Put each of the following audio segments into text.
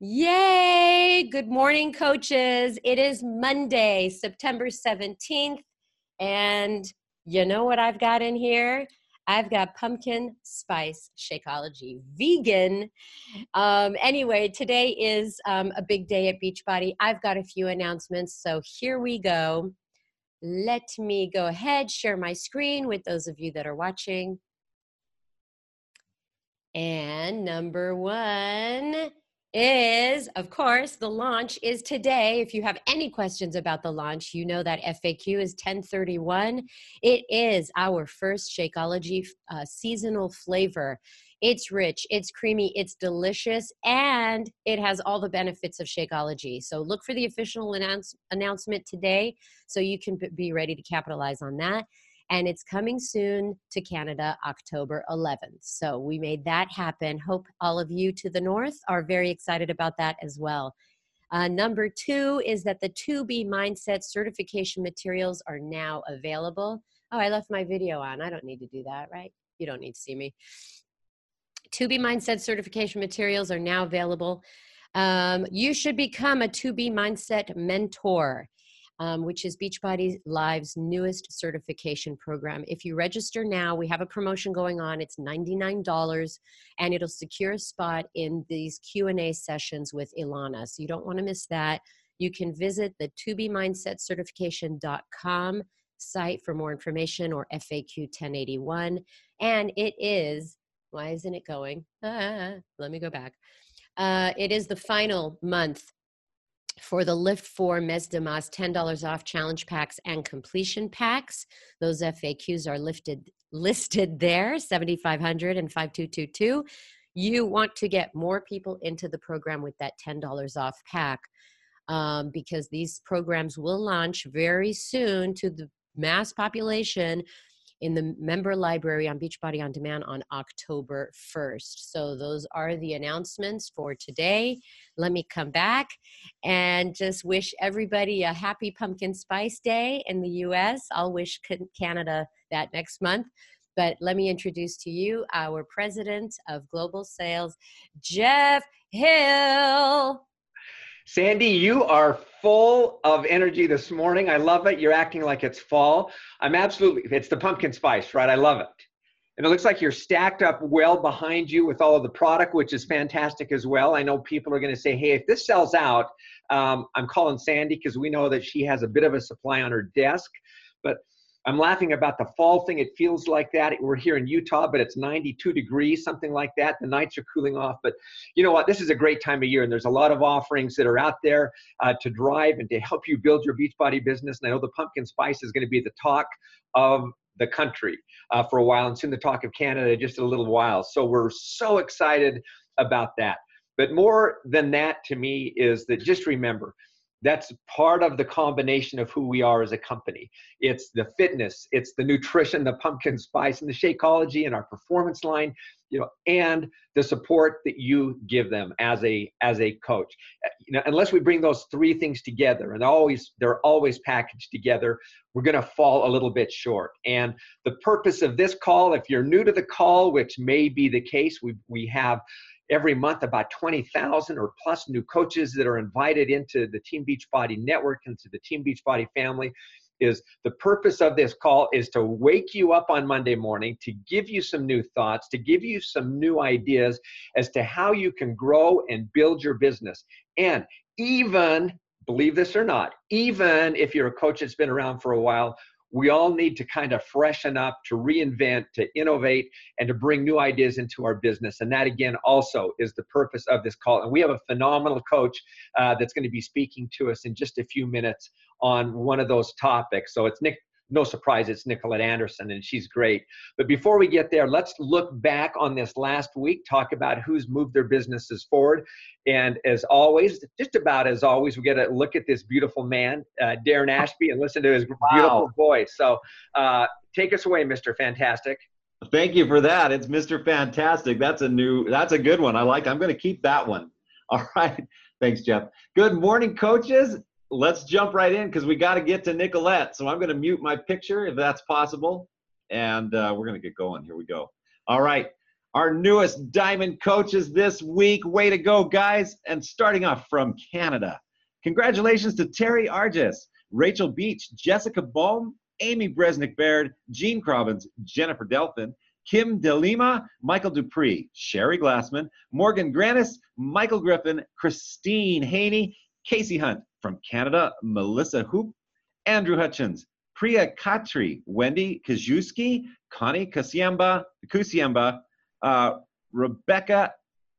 Yay! Good morning, coaches. It is Monday, September 17th, and you know what I've got in here? I've got pumpkin spice Shakeology vegan. Um, anyway, today is um, a big day at Beachbody. I've got a few announcements, so here we go. Let me go ahead, share my screen with those of you that are watching. And number one, is, of course, the launch is today. If you have any questions about the launch, you know that FAQ is 1031. It is our first Shakeology uh, seasonal flavor. It's rich, it's creamy, it's delicious, and it has all the benefits of Shakeology. So look for the official announce- announcement today so you can be ready to capitalize on that and it's coming soon to Canada October 11th. So we made that happen. Hope all of you to the north are very excited about that as well. Uh, number two is that the 2B Mindset certification materials are now available. Oh, I left my video on. I don't need to do that, right? You don't need to see me. 2B Mindset certification materials are now available. Um, you should become a 2B Mindset mentor um, which is Beachbody Live's newest certification program. If you register now, we have a promotion going on. It's $99 and it'll secure a spot in these Q&A sessions with Ilana. So you don't want to miss that. You can visit the 2bmindsetcertification.com site for more information or FAQ 1081. And it is, why isn't it going? Ah, let me go back. Uh, it is the final month for the Lift for Mes Damas $10 off challenge packs and completion packs. Those FAQs are lifted listed there 7500 and 5222. You want to get more people into the program with that $10 off pack um, because these programs will launch very soon to the mass population in the member library on Beachbody on Demand on October 1st. So those are the announcements for today. Let me come back and just wish everybody a happy pumpkin spice day in the US. I'll wish Canada that next month. But let me introduce to you our president of global sales, Jeff Hill. Sandy, you are full of energy this morning. I love it. You're acting like it's fall. I'm absolutely, it's the pumpkin spice, right? I love it. And it looks like you're stacked up well behind you with all of the product, which is fantastic as well. I know people are going to say, hey, if this sells out, um, I'm calling Sandy because we know that she has a bit of a supply on her desk. But I'm laughing about the fall thing. It feels like that. We're here in Utah, but it's 92 degrees, something like that. The nights are cooling off. But you know what? This is a great time of year, and there's a lot of offerings that are out there uh, to drive and to help you build your Beachbody business. And I know the pumpkin spice is going to be the talk of the country uh, for a while, and soon the talk of Canada just a little while. So we're so excited about that. But more than that to me is that just remember, that's part of the combination of who we are as a company. It's the fitness, it's the nutrition, the pumpkin spice, and the Shakeology, and our performance line, you know, and the support that you give them as a as a coach. You know, unless we bring those three things together, and always they're always packaged together, we're going to fall a little bit short. And the purpose of this call, if you're new to the call, which may be the case, we we have every month about 20,000 or plus new coaches that are invited into the Team Beachbody network, into the Team Beachbody family. Is the purpose of this call is to wake you up on Monday morning, to give you some new thoughts, to give you some new ideas as to how you can grow and build your business. And even, believe this or not, even if you're a coach that's been around for a while, we all need to kind of freshen up, to reinvent, to innovate, and to bring new ideas into our business. And that, again, also is the purpose of this call. And we have a phenomenal coach uh, that's going to be speaking to us in just a few minutes on one of those topics. So it's Nick no surprise it's Nicolette Anderson, and she's great. But before we get there, let's look back on this last week, talk about who's moved their businesses forward. And as always, just about as always, we get to look at this beautiful man, uh, Darren Ashby, and listen to his wow. beautiful voice. So uh, take us away, Mr. Fantastic. Thank you for that. It's Mr. Fantastic. That's a new, that's a good one. I like, I'm going to keep that one. All right. Thanks, Jeff. Good morning, coaches let's jump right in because we got to get to Nicolette. So I'm going to mute my picture if that's possible. And uh, we're going to get going. Here we go. All right. our newest diamond coaches this week. Way to go, guys. And starting off from Canada, congratulations to Terry Argis, Rachel Beach, Jessica Baum, Amy Bresnick Baird, Jean Crobbins, Jennifer Delphin, Kim DeLima, Michael Dupree, Sherry Glassman, Morgan Granis, Michael Griffin, Christine Haney, Casey Hunt from Canada, Melissa Hoop, Andrew Hutchins, Priya Khatri, Wendy Kajuski, Connie Kasiemba, Kusiemba, uh, Rebecca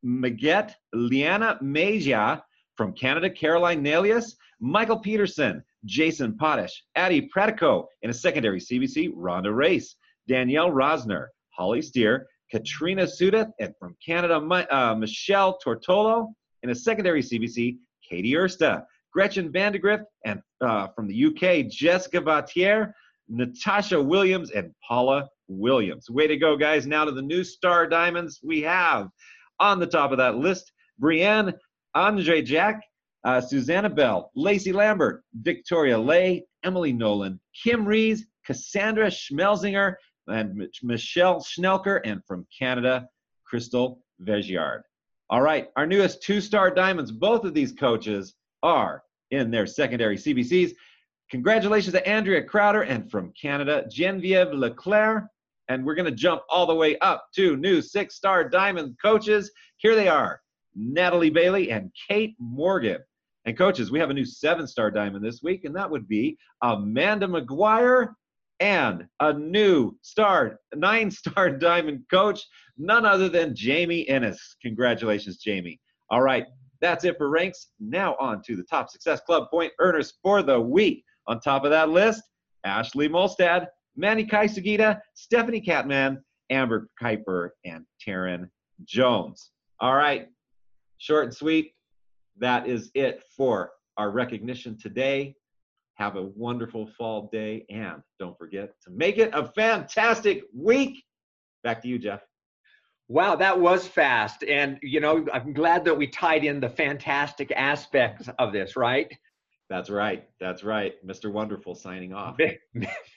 Maget, Liana Majia from Canada, Caroline Nelius, Michael Peterson, Jason Potash, Addie Pratico in a secondary CBC, Rhonda Race, Danielle Rosner, Holly Steer, Katrina Sudeth, and from Canada, uh, Michelle Tortolo in a secondary CBC, Katie Ersta, Gretchen Vandegrift, and uh, from the UK, Jessica Vatier, Natasha Williams, and Paula Williams. Way to go, guys. Now to the new star diamonds we have on the top of that list Brienne, Andre Jack, uh, Susanna Bell, Lacey Lambert, Victoria Lay, Emily Nolan, Kim Rees, Cassandra Schmelzinger, and Michelle Schnelker, and from Canada, Crystal Vegiard. All right, our newest two star diamonds, both of these coaches are in their secondary CBCs. Congratulations to Andrea Crowder and from Canada, Genevieve Leclerc. And we're going to jump all the way up to new six star diamond coaches. Here they are Natalie Bailey and Kate Morgan. And coaches, we have a new seven star diamond this week, and that would be Amanda McGuire and a new star, nine star diamond coach, none other than Jamie Ennis. Congratulations, Jamie. All right, that's it for ranks. Now on to the top success club point earners for the week. On top of that list, Ashley Molstad, Manny Kaisugita, Stephanie Catman, Amber Kuiper, and Taryn Jones. All right, short and sweet. That is it for our recognition today. Have a wonderful fall day, and don't forget to make it a fantastic week. Back to you, Jeff. Wow, that was fast. And, you know, I'm glad that we tied in the fantastic aspects of this, right? That's right. That's right. Mr. Wonderful signing off.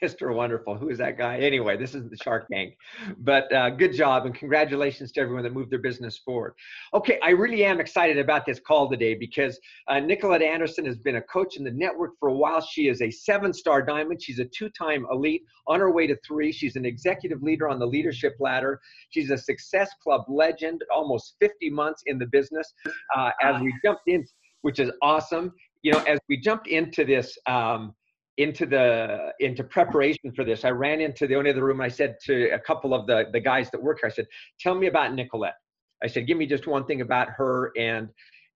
Mr. Wonderful. Who is that guy? Anyway, this is the Shark Tank. But uh, good job and congratulations to everyone that moved their business forward. Okay, I really am excited about this call today because uh, Nicolette Anderson has been a coach in the network for a while. She is a seven star diamond. She's a two time elite on her way to three. She's an executive leader on the leadership ladder. She's a Success Club legend, almost 50 months in the business. Uh, as we jumped in, which is awesome you know, as we jumped into this, um, into the into preparation for this, I ran into the owner of the room. I said to a couple of the the guys that work here, I said, "Tell me about Nicolette." I said, "Give me just one thing about her." And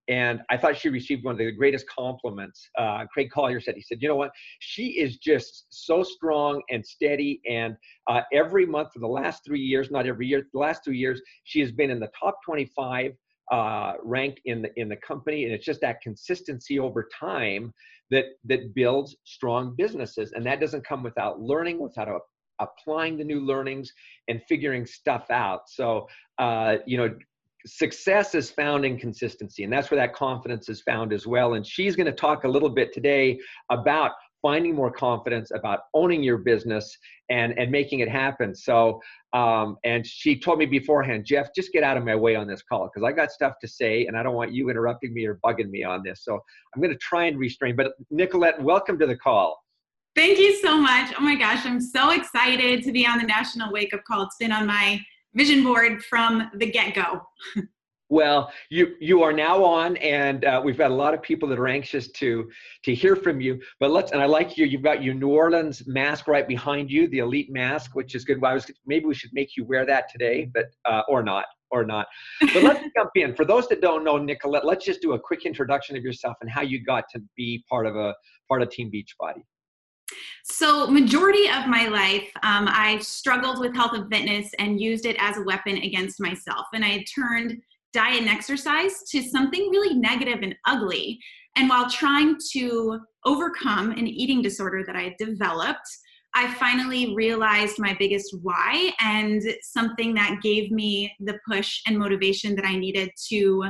and I thought she received one of the greatest compliments. Uh, Craig Collier said, he said, you know what? She is just so strong and steady. And uh, every month for the last three years, not every year, the last two years, she has been in the top 25 uh, ranked in the in the company, and it's just that consistency over time that that builds strong businesses, and that doesn't come without learning, without a, applying the new learnings and figuring stuff out. So, uh, you know, success is found in consistency, and that's where that confidence is found as well. And she's going to talk a little bit today about finding more confidence about owning your business and and making it happen. So um, and she told me beforehand jeff just get out of my way on this call because i got stuff to say and i don't want you interrupting me or bugging me on this. So i'm going to try and restrain. But nicolette welcome to the call. Thank you so much. Oh my gosh i'm so excited to be on the national wake up call. It's been on my vision board from the get-go Well, you you are now on, and uh, we've got a lot of people that are anxious to to hear from you. But let's and I like you. You've got your New Orleans mask right behind you, the elite mask, which is good. Well, I was maybe we should make you wear that today, but uh, or not or not. But let's jump in. For those that don't know Nicolette, let's just do a quick introduction of yourself and how you got to be part of a part of Team Beachbody. So, majority of my life, um, I struggled with health and fitness and used it as a weapon against myself. And I turned diet and exercise to something really negative and ugly. And while trying to overcome an eating disorder that I had developed, I finally realized my biggest why and something that gave me the push and motivation that I needed to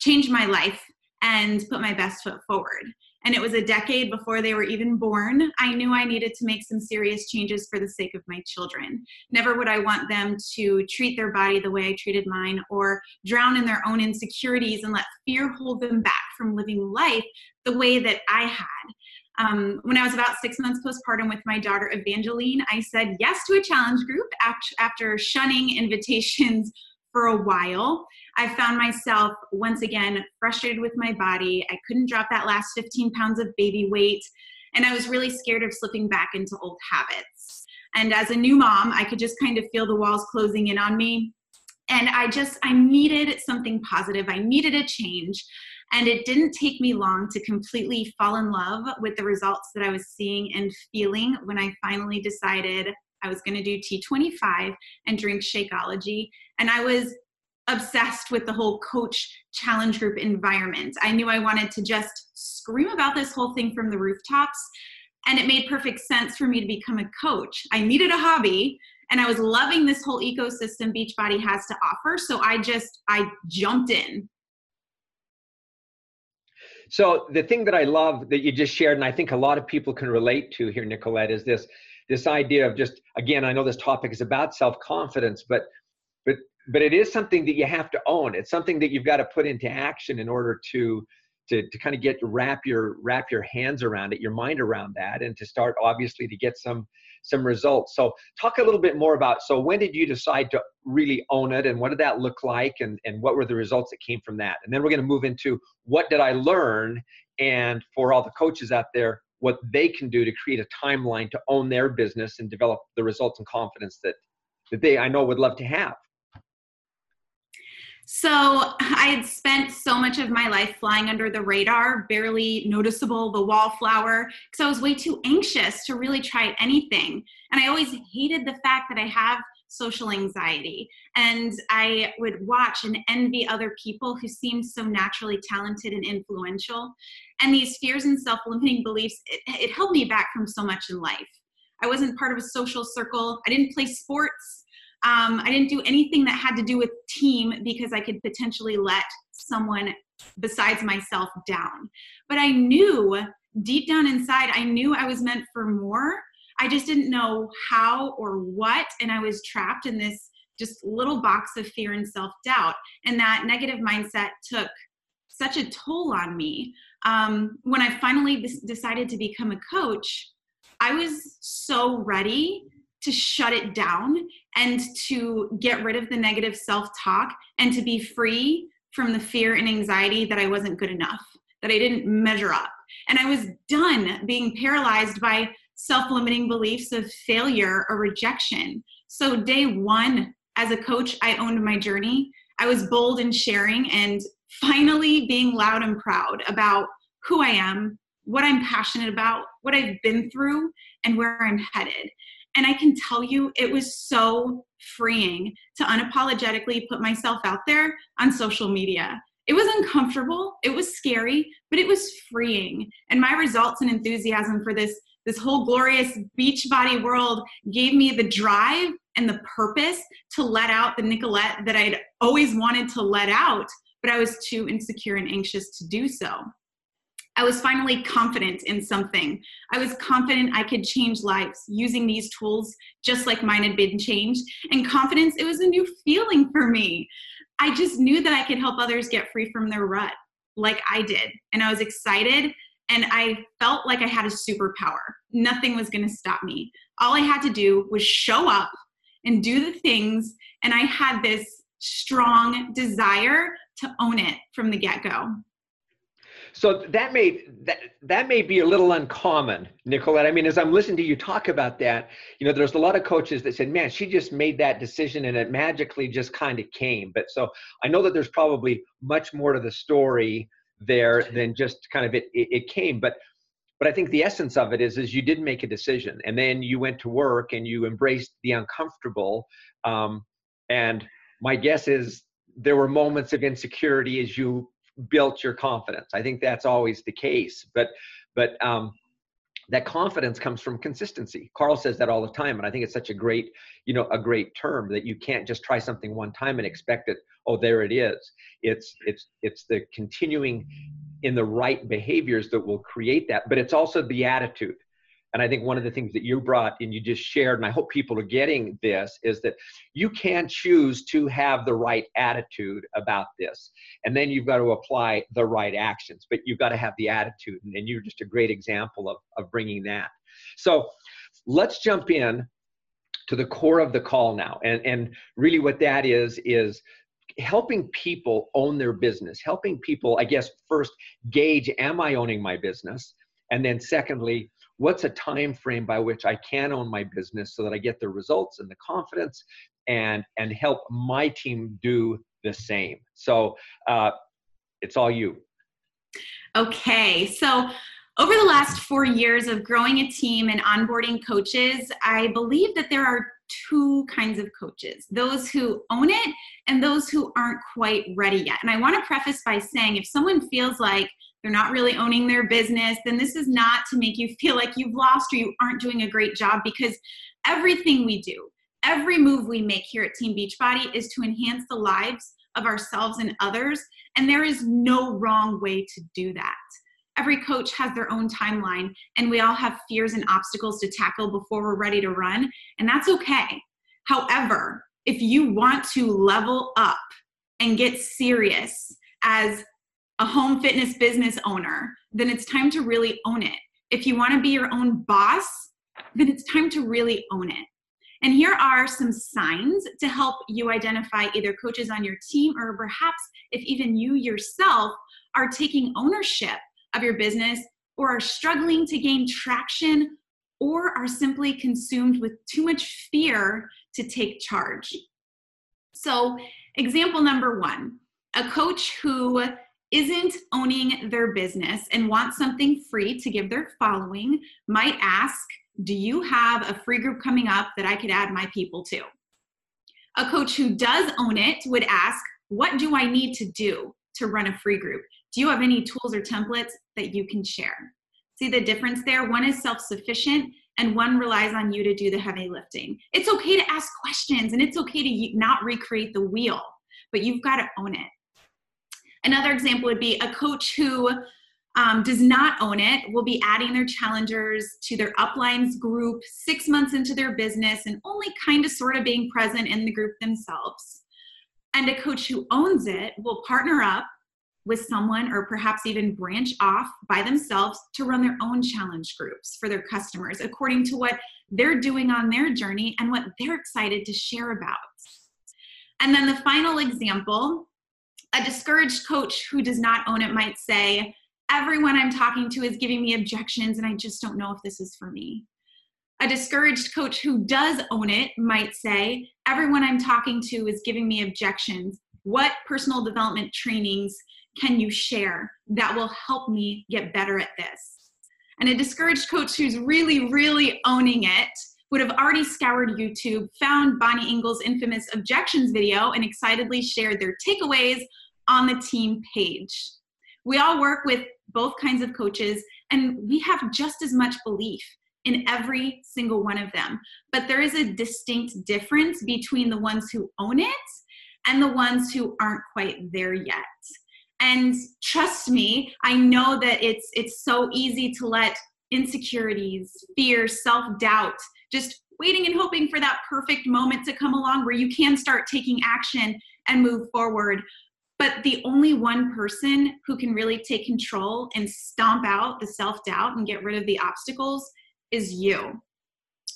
change my life and put my best foot forward. And it was a decade before they were even born. I knew I needed to make some serious changes for the sake of my children. Never would I want them to treat their body the way I treated mine or drown in their own insecurities and let fear hold them back from living life the way that I had. Um, when I was about six months postpartum with my daughter Evangeline, I said yes to a challenge group after shunning invitations for a while. I found myself once again frustrated with my body. I couldn't drop that last 15 pounds of baby weight, and I was really scared of slipping back into old habits. And as a new mom, I could just kind of feel the walls closing in on me. And I just, I needed something positive. I needed a change. And it didn't take me long to completely fall in love with the results that I was seeing and feeling when I finally decided I was going to do T25 and drink Shakeology. And I was obsessed with the whole coach challenge group environment. I knew I wanted to just scream about this whole thing from the rooftops. And it made perfect sense for me to become a coach. I needed a hobby and I was loving this whole ecosystem Beachbody has to offer. So I just, I jumped in so the thing that I love that you just shared, and I think a lot of people can relate to here, Nicolette, is this this idea of just again, I know this topic is about self-confidence, but but it is something that you have to own. It's something that you've got to put into action in order to to, to kind of get wrap your wrap your hands around it, your mind around that, and to start obviously to get some some results. So talk a little bit more about, so when did you decide to really own it and what did that look like and, and what were the results that came from that? And then we're going to move into what did I learn and for all the coaches out there, what they can do to create a timeline to own their business and develop the results and confidence that, that they, I know would love to have. So I had spent so much of my life flying under the radar, barely noticeable, the wallflower, because I was way too anxious to really try anything. And I always hated the fact that I have social anxiety. And I would watch and envy other people who seemed so naturally talented and influential. And these fears and self limiting beliefs, it, it held me back from so much in life. I wasn't part of a social circle. I didn't play sports. Um, I didn't do anything that had to do with team because I could potentially let someone besides myself down. But I knew deep down inside, I knew I was meant for more. I just didn't know how or what. And I was trapped in this just little box of fear and self doubt. And that negative mindset took such a toll on me. Um, when I finally decided to become a coach, I was so ready to shut it down and to get rid of the negative self talk and to be free from the fear and anxiety that I wasn't good enough, that I didn't measure up. And I was done being paralyzed by self limiting beliefs of failure or rejection. So, day one, as a coach, I owned my journey. I was bold in sharing and finally being loud and proud about who I am, what I'm passionate about, what I've been through, and where I'm headed. And I can tell you, it was so freeing to unapologetically put myself out there on social media. It was uncomfortable, it was scary, but it was freeing. And my results and enthusiasm for this this whole glorious Beachbody world gave me the drive and the purpose to let out the Nicolette that I'd always wanted to let out, but I was too insecure and anxious to do so. I was finally confident in something. I was confident I could change lives using these tools just like mine had been changed. And confidence, it was a new feeling for me. I just knew that I could help others get free from their rut like I did. And I was excited and I felt like I had a superpower. Nothing was going to stop me. All I had to do was show up and do the things. And I had this strong desire to own it from the get go. So that may that that may be a little uncommon, Nicolette. I mean, as I'm listening to you talk about that, you know, there's a lot of coaches that said, "Man, she just made that decision and it magically just kind of came." But so I know that there's probably much more to the story there than just kind of it it, it came. But but I think the essence of it is is you did make a decision and then you went to work and you embraced the uncomfortable. Um, and my guess is there were moments of insecurity as you built your confidence. I think that's always the case. But but um, that confidence comes from consistency. Carl says that all the time, and I think it's such a great, you know, a great term that you can't just try something one time and expect it. Oh, there it is. It's it's it's the continuing in the right behaviors that will create that. But it's also the attitude. And I think one of the things that you brought and you just shared, and I hope people are getting this, is that you can choose to have the right attitude about this. And then you've got to apply the right actions, but you've got to have the attitude. And you're just a great example of, of bringing that. So let's jump in to the core of the call now. And, and really what that is, is helping people own their business, helping people, I guess, first gauge, am I owning my business? And then secondly, what's a time frame by which I can own my business so that I get the results and the confidence and and help my team do the same. So uh, it's all you. Okay, so over the last four years of growing a team and onboarding coaches, I believe that there are two kinds of coaches those who own it and those who aren't quite ready yet. And I want to preface by saying if someone feels like they're not really owning their business, then this is not to make you feel like you've lost or you aren't doing a great job because everything we do, every move we make here at Team Beachbody is to enhance the lives of ourselves and others. And there is no wrong way to do that. Every coach has their own timeline, and we all have fears and obstacles to tackle before we're ready to run, and that's okay. However, if you want to level up and get serious as a home fitness business owner, then it's time to really own it. If you want to be your own boss, then it's time to really own it. And here are some signs to help you identify either coaches on your team or perhaps if even you yourself are taking ownership of your business or are struggling to gain traction or are simply consumed with too much fear to take charge. So, example number one a coach who isn't owning their business and wants something free to give their following might ask, Do you have a free group coming up that I could add my people to? A coach who does own it would ask, What do I need to do to run a free group? Do you have any tools or templates that you can share? See the difference there? One is self sufficient and one relies on you to do the heavy lifting. It's okay to ask questions and it's okay to not recreate the wheel, but you've got to own it. Another example would be a coach who um, does not own it will be adding their challengers to their uplines group six months into their business and only kind of sort of being present in the group themselves. And a coach who owns it will partner up with someone or perhaps even branch off by themselves to run their own challenge groups for their customers according to what they're doing on their journey and what they're excited to share about. And then the final example a discouraged coach who does not own it might say, Everyone I'm talking to is giving me objections, and I just don't know if this is for me. A discouraged coach who does own it might say, Everyone I'm talking to is giving me objections. What personal development trainings can you share that will help me get better at this? And a discouraged coach who's really, really owning it would have already scoured YouTube, found Bonnie Engle's infamous objections video, and excitedly shared their takeaways on the team page. We all work with both kinds of coaches, and we have just as much belief in every single one of them. But there is a distinct difference between the ones who own it and the ones who aren't quite there yet. And trust me, I know that it's it's so easy to let insecurities, fear, self-doubt just waiting and hoping for that perfect moment to come along where you can start taking action and move forward. But the only one person who can really take control and stomp out the self doubt and get rid of the obstacles is you.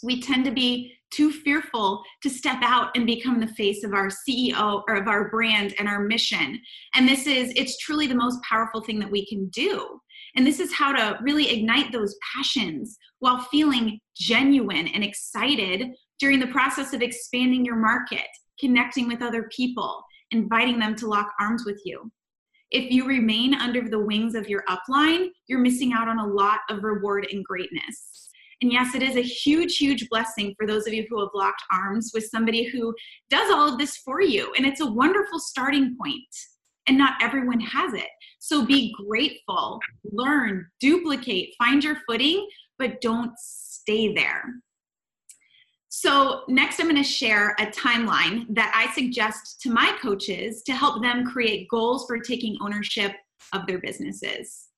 We tend to be too fearful to step out and become the face of our CEO or of our brand and our mission. And this is, it's truly the most powerful thing that we can do. And this is how to really ignite those passions while feeling genuine and excited during the process of expanding your market, connecting with other people, inviting them to lock arms with you. If you remain under the wings of your upline, you're missing out on a lot of reward and greatness. And yes, it is a huge, huge blessing for those of you who have locked arms with somebody who does all of this for you. And it's a wonderful starting point. And not everyone has it. So be grateful, learn, duplicate, find your footing, but don't stay there. So, next, I'm going to share a timeline that I suggest to my coaches to help them create goals for taking ownership of their businesses.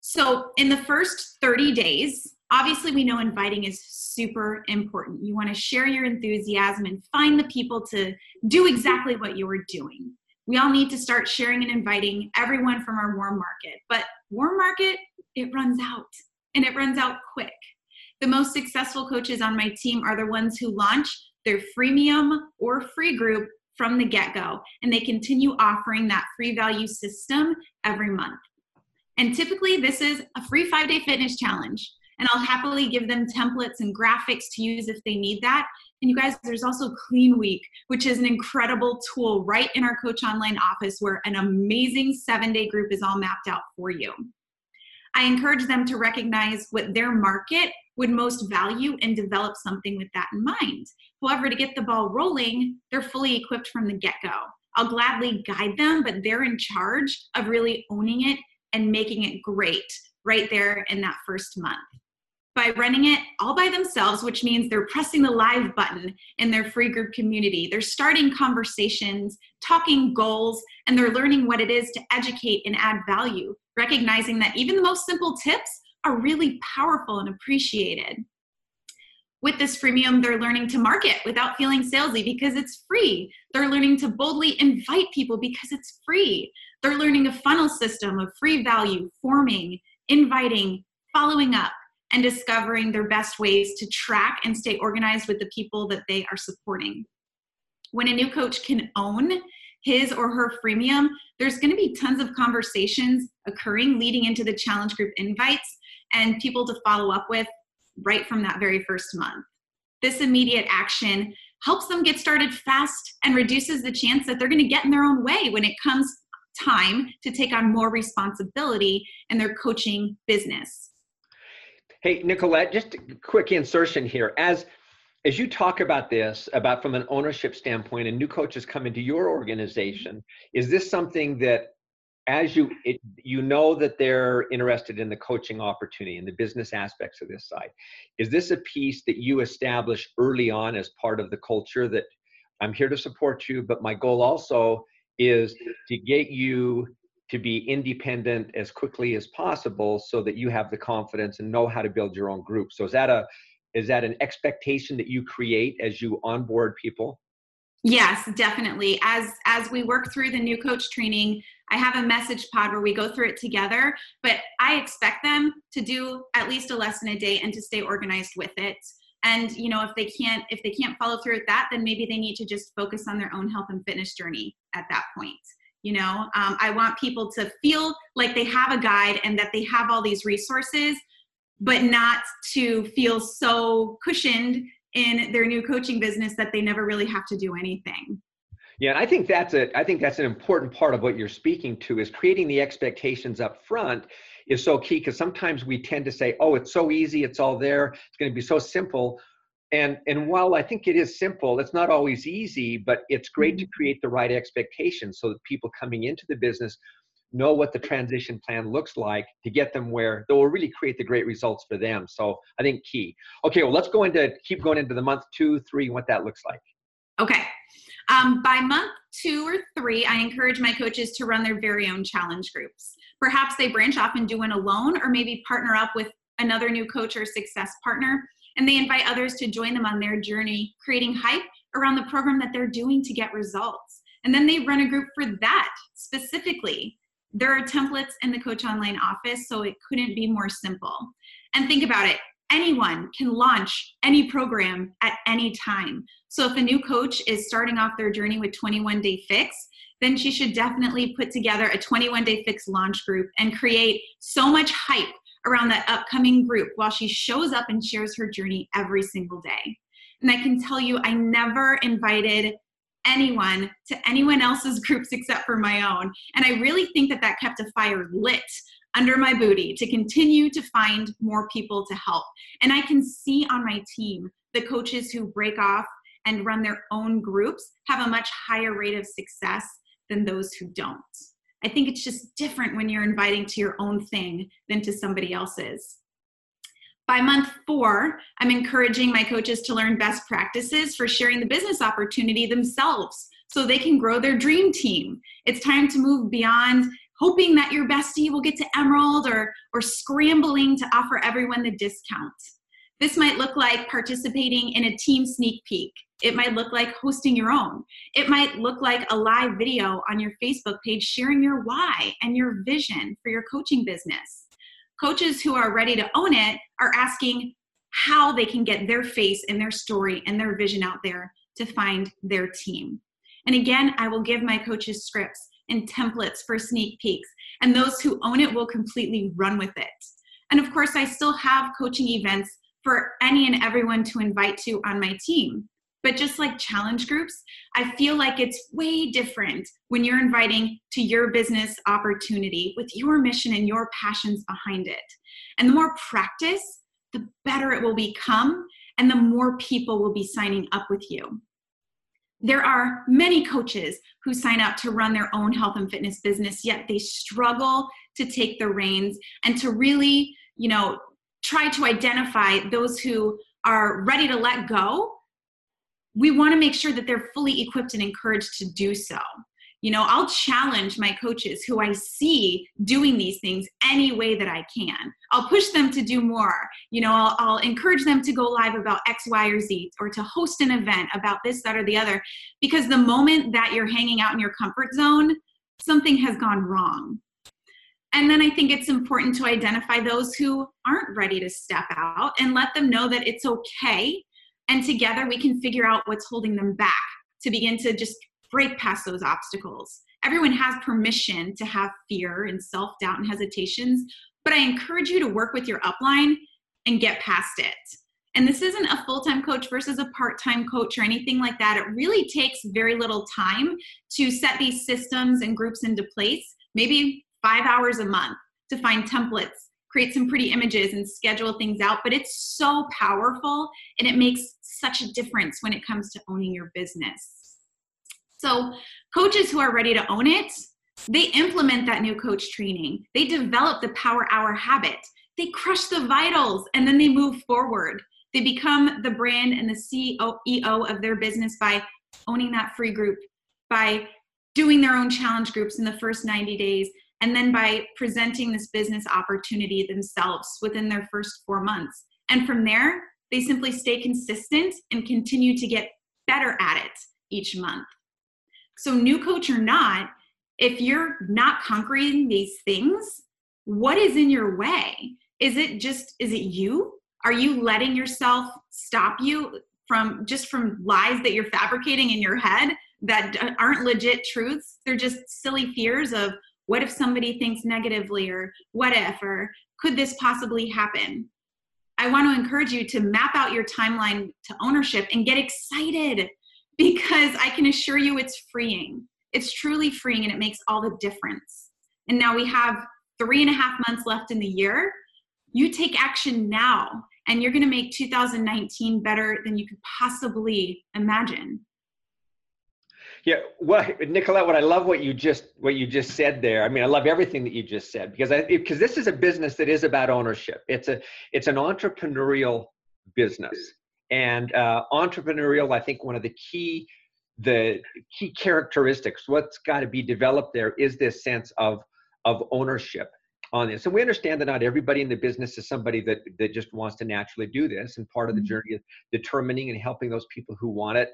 So, in the first 30 days, obviously, we know inviting is super important. You want to share your enthusiasm and find the people to do exactly what you are doing. We all need to start sharing and inviting everyone from our warm market. But warm market, it runs out and it runs out quick. The most successful coaches on my team are the ones who launch their freemium or free group from the get go, and they continue offering that free value system every month. And typically, this is a free five day fitness challenge. And I'll happily give them templates and graphics to use if they need that. And you guys, there's also Clean Week, which is an incredible tool right in our Coach Online office where an amazing seven day group is all mapped out for you. I encourage them to recognize what their market would most value and develop something with that in mind. However, to get the ball rolling, they're fully equipped from the get go. I'll gladly guide them, but they're in charge of really owning it and making it great right there in that first month. By running it all by themselves, which means they're pressing the live button in their free group community, they're starting conversations, talking goals, and they're learning what it is to educate and add value, recognizing that even the most simple tips are really powerful and appreciated. With this freemium, they're learning to market without feeling salesy because it's free. They're learning to boldly invite people because it's free. They're learning a funnel system of free value, forming, inviting, following up, and discovering their best ways to track and stay organized with the people that they are supporting. When a new coach can own his or her freemium, there's going to be tons of conversations occurring leading into the challenge group invites and people to follow up with right from that very first month. This immediate action helps them get started fast and reduces the chance that they're going to get in their own way when it comes time to take on more responsibility in their coaching business. Hey, Nicolette, just a quick insertion here. As as you talk about this, about from an ownership standpoint, and new coaches come into your organization, is this something that as you it, you know that they're interested in the coaching opportunity and the business aspects of this side is this a piece that you establish early on as part of the culture that i'm here to support you but my goal also is to get you to be independent as quickly as possible so that you have the confidence and know how to build your own group so is that a is that an expectation that you create as you onboard people Yes, definitely. As as we work through the new coach training, I have a message pod where we go through it together, but I expect them to do at least a lesson a day and to stay organized with it. And you know, if they can't if they can't follow through with that, then maybe they need to just focus on their own health and fitness journey at that point. You know, um, I want people to feel like they have a guide and that they have all these resources, but not to feel so cushioned in their new coaching business that they never really have to do anything. Yeah, and I think that's a I think that's an important part of what you're speaking to is creating the expectations up front is so key because sometimes we tend to say, "Oh, it's so easy, it's all there, it's going to be so simple." And and while I think it is simple, it's not always easy, but it's great to mm-hmm. create the right expectations so that people coming into the business know what the transition plan looks like to get them where they will really create the great results for them. So I think key. Okay, well, let's go into keep going into the month two, three, what that looks like. Okay. Um, by month two or three, I encourage my coaches to run their very own challenge groups. Perhaps they branch off and do one alone, or maybe partner up with another new coach or success partner, and they invite others to join them on their journey, creating hype around the program that they're doing to get results. And then they run a group for that specifically there are templates in the Coach Online office, so it couldn't be more simple. And think about it anyone can launch any program at any time. So if a new coach is starting off their journey with 21 Day Fix, then she should definitely put together a 21 Day Fix launch group and create so much hype around that upcoming group while she shows up and shares her journey every single day. And I can tell you, I never invited anyone to anyone else's groups except for my own. And I really think that that kept a fire lit under my booty to continue to find more people to help. And I can see on my team the coaches who break off and run their own groups have a much higher rate of success than those who don't. I think it's just different when you're inviting to your own thing than to somebody else's. By month four, I'm encouraging my coaches to learn best practices for sharing the business opportunity themselves so they can grow their dream team. It's time to move beyond hoping that your bestie will get to emerald or or scrambling to offer everyone the discount this might look like participating in a team sneak peek it might look like hosting your own it might look like a live video on your facebook page sharing your why and your vision for your coaching business coaches who are ready to own it are asking how they can get their face and their story and their vision out there to find their team and again i will give my coaches scripts and templates for sneak peeks. And those who own it will completely run with it. And of course, I still have coaching events for any and everyone to invite to on my team. But just like challenge groups, I feel like it's way different when you're inviting to your business opportunity with your mission and your passions behind it. And the more practice, the better it will become, and the more people will be signing up with you. There are many coaches who sign up to run their own health and fitness business, yet they struggle to take the reins and to really, you know, try to identify those who are ready to let go. We want to make sure that they're fully equipped and encouraged to do so. You know i'll challenge my coaches who i see doing these things any way that i can. I'll push them to do more. You know i'll, I'll encourage them to go live about x y or z or to host an event about this that or the other because the moment that you're hanging out in your comfort zone something has gone wrong and then i think it's important to identify those who aren't ready to step out and let them know that it's okay and together we can figure out what's holding them back to begin to just break past those obstacles. Everyone has permission to have fear and self doubt and hesitations, but I encourage you to work with your upline and get past it. And this isn't a full time coach versus a part time coach or anything like that. It really takes very little time to set these systems and groups into place, maybe five hours a month to find templates, create some pretty images, and schedule things out. But it's so powerful and it makes such a difference when it comes to owning your business. So, coaches who are ready to own it, they implement that new coach training. They develop the power hour habit. They crush the vitals and then they move forward. They become the brand and the CEO of their business by owning that free group, by doing their own challenge groups in the first 90 days, and then by presenting this business opportunity themselves within their first four months. And from there, they simply stay consistent and continue to get better at it each month. So, new coach or not, if you're not conquering these things, what is in your way? Is it just, is it you? Are you letting yourself stop you from just from lies that you're fabricating in your head that aren't legit truths? They're just silly fears of what if somebody thinks negatively or what if or could this possibly happen? I want to encourage you to map out your timeline to ownership and get excited because I can assure you it's freeing. It's truly freeing and it makes all the difference. And now we have three and a half months left in the year. You take action now and you're going to make 2019 better than you could possibly imagine. Yeah, well, Nicolette, what I love what you just what you just said there. I mean, I love everything that you just said because I because this is a business that is about ownership. It's a it's an entrepreneurial business, and uh, entrepreneurial i think one of the key the key characteristics what's got to be developed there is this sense of of ownership on this and we understand that not everybody in the business is somebody that that just wants to naturally do this and part of the mm-hmm. journey is determining and helping those people who want it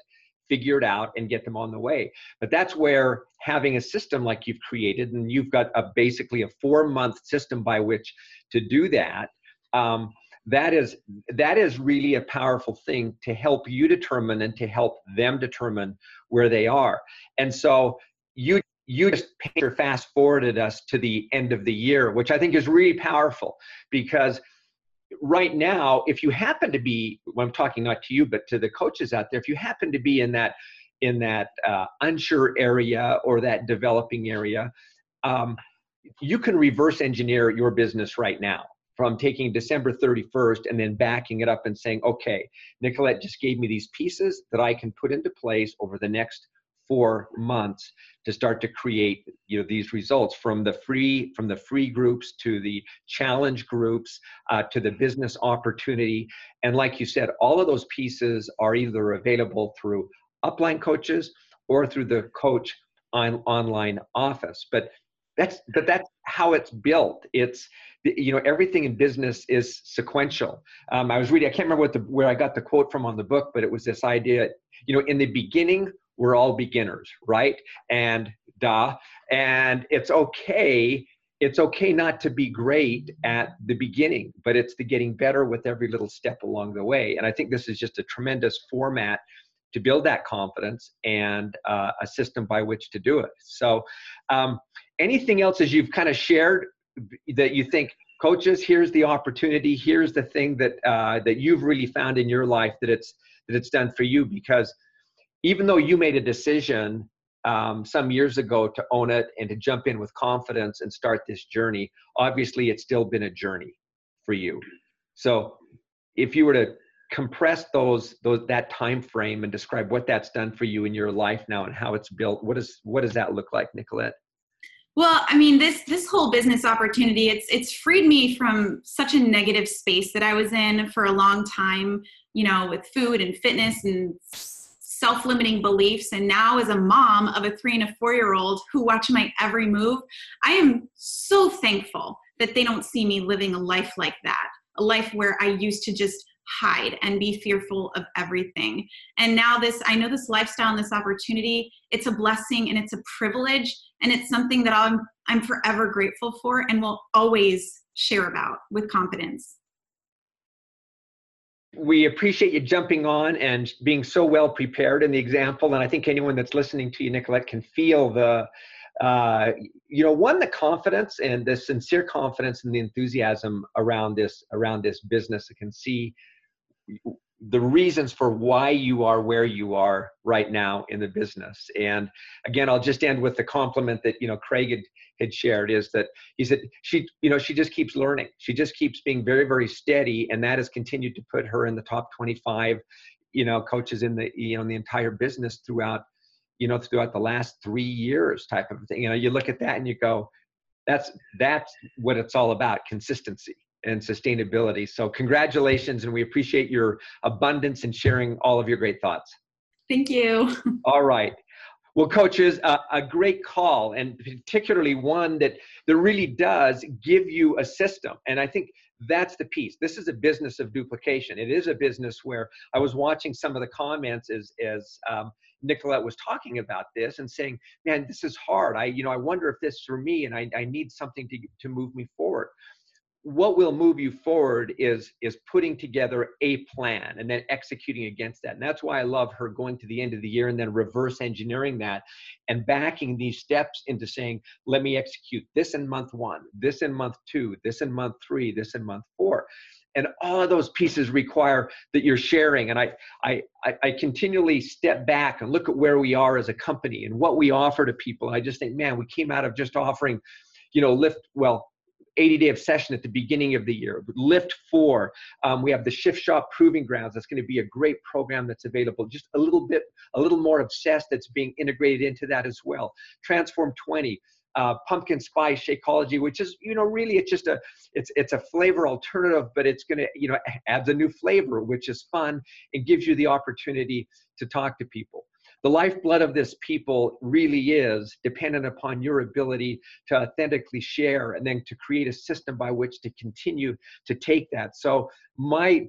figure it out and get them on the way. But that's where having a system like you've created and you've got a basically a four month system by which to do that um, that is that is really a powerful thing to help you determine and to help them determine where they are. And so you you just fast forwarded us to the end of the year which i think is really powerful because right now if you happen to be well, i'm talking not to you but to the coaches out there if you happen to be in that in that uh, unsure area or that developing area um, you can reverse engineer your business right now from taking December 31st and then backing it up and saying, okay, Nicolette just gave me these pieces that I can put into place over the next four months to start to create you know these results from the free from the free groups to the challenge groups uh, to the business opportunity. And like you said all of those pieces are either available through upline coaches or through the coach on online office. But that's but that's how it's built. It's you know everything in business is sequential. Um, i was reading i can't remember what the where i got the quote from on the book but it was this idea you know in the beginning we're all beginners right? And duh and it's okay it's okay not to be great at the beginning but it's the getting better with every little step along the way. And i think this is just a tremendous format to build that confidence and uh, a system by which to do it. So um, anything else as you've kind of shared that you think coaches here's the opportunity here's the thing that uh, that you've really found in your life that it's that it's done for you because even though you made a decision um, some years ago to own it and to jump in with confidence and start this journey obviously it's still been a journey for you. So if you were to compress those those that time frame and describe what that's done for you in your life now and how it's built what is what does that look like nicolette? Well, I mean, this this whole business opportunity, it's it's freed me from such a negative space that I was in for a long time, you know, with food and fitness and self-limiting beliefs and now as a mom of a 3 and a 4-year-old who watch my every move, I am so thankful that they don't see me living a life like that. A life where I used to just hide and be fearful of everything. And now this I know this lifestyle and this opportunity, it's a blessing and it's a privilege and it's something that I'm I'm forever grateful for and will always share about with confidence. We appreciate you jumping on and being so well prepared in the example. And I think anyone that's listening to you, Nicolette, can feel the, uh, you know, one the confidence and the sincere confidence and the enthusiasm around this around this business. I can see the reasons for why you are where you are right now in the business. And again, I'll just end with the compliment that you know Craig had, had shared is that he said she you know she just keeps learning. She just keeps being very very steady, and that has continued to put her in the top 25 you know coaches in the you know in the entire business throughout you know throughout the last three years type of thing. You know you look at that and you go, that's that's what it's all about consistency and sustainability. So, congratulations, and we appreciate your abundance and sharing all of your great thoughts. Thank you. All right. Well, coaches, uh, a great call, and particularly one that that really does give you a system. And I think that's the piece. This is a business of duplication. It is a business where I was watching some of the comments as as um, Nicolette was talking about this and saying, "Man, this is hard. I you know I wonder if this is for me, and I I need something to to move me forward." What will move you forward is is putting together a plan and then executing against that. And that's why i love her going to the end of the year and then reverse engineering that and backing these steps into saying let me execute this in month one this in month two this in month three this in month four. And all of those pieces require that you're sharing. And I, I i continually step back and look at where we are as a company and what we offer to people. I just think man we came out of just offering you know lift well 80 day obsession at the beginning of the year. Lift four. Um, we have the Shift Shop Proving Grounds. That's going to be a great program that's available. Just a little bit, a little more obsessed that's being integrated into that as well. Transform 20. Uh, pumpkin spice Shakeology, which is you know really it's just a it's it's a flavor alternative, but it's gonna you know adds a new flavor, which is fun and gives you the opportunity to talk to people the lifeblood of this people really is dependent upon your ability to authentically share and then to create a system by which to continue to take that. So my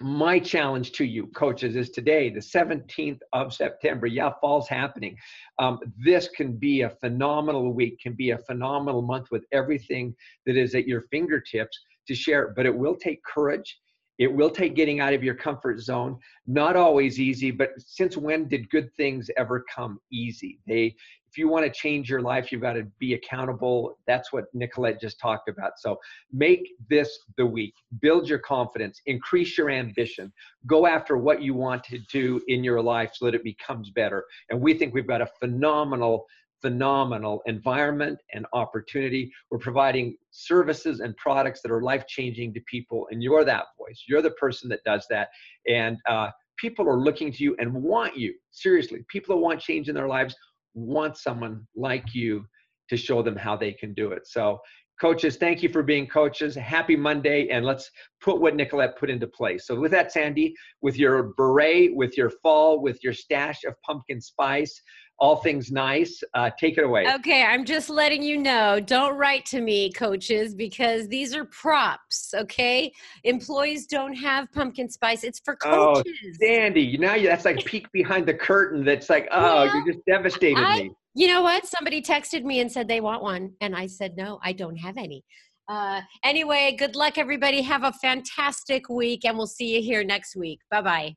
my challenge to you coaches is today the 17th of september yeah fall's happening um, this can be a phenomenal week can be a phenomenal month with everything that is at your fingertips to share but it will take courage it will take getting out of your comfort zone. Not always easy, but since when did good things ever come easy? They, if you want to change your life, you've got to be accountable. That's what Nicolette just talked about. So make this the week. Build your confidence, increase your ambition, go after what you want to do in your life so that it becomes better. And we think we've got a phenomenal phenomenal environment and opportunity. We're providing services and products that are life changing to people, and you're that voice. You're the person that does that. And uh, people are looking to you and want you. Seriously, people that want change in their lives want someone like you to show them how they can do it. So Coaches, thank you for being coaches. Happy Monday, and let's put what Nicolette put into place. So, with that, Sandy, with your beret, with your fall, with your stash of pumpkin spice, all things nice, uh, take it away. Okay, I'm just letting you know. Don't write to me, coaches, because these are props. Okay, employees don't have pumpkin spice. It's for coaches. Oh, coaches. Sandy, now you, that's like peek behind the curtain. That's like, oh, Well, you just devastated I- me. You know what? Somebody texted me and said they want one, and I said no, I don't have any. Uh, anyway, good luck, everybody. Have a fantastic week, and we'll see you here next week. Bye bye.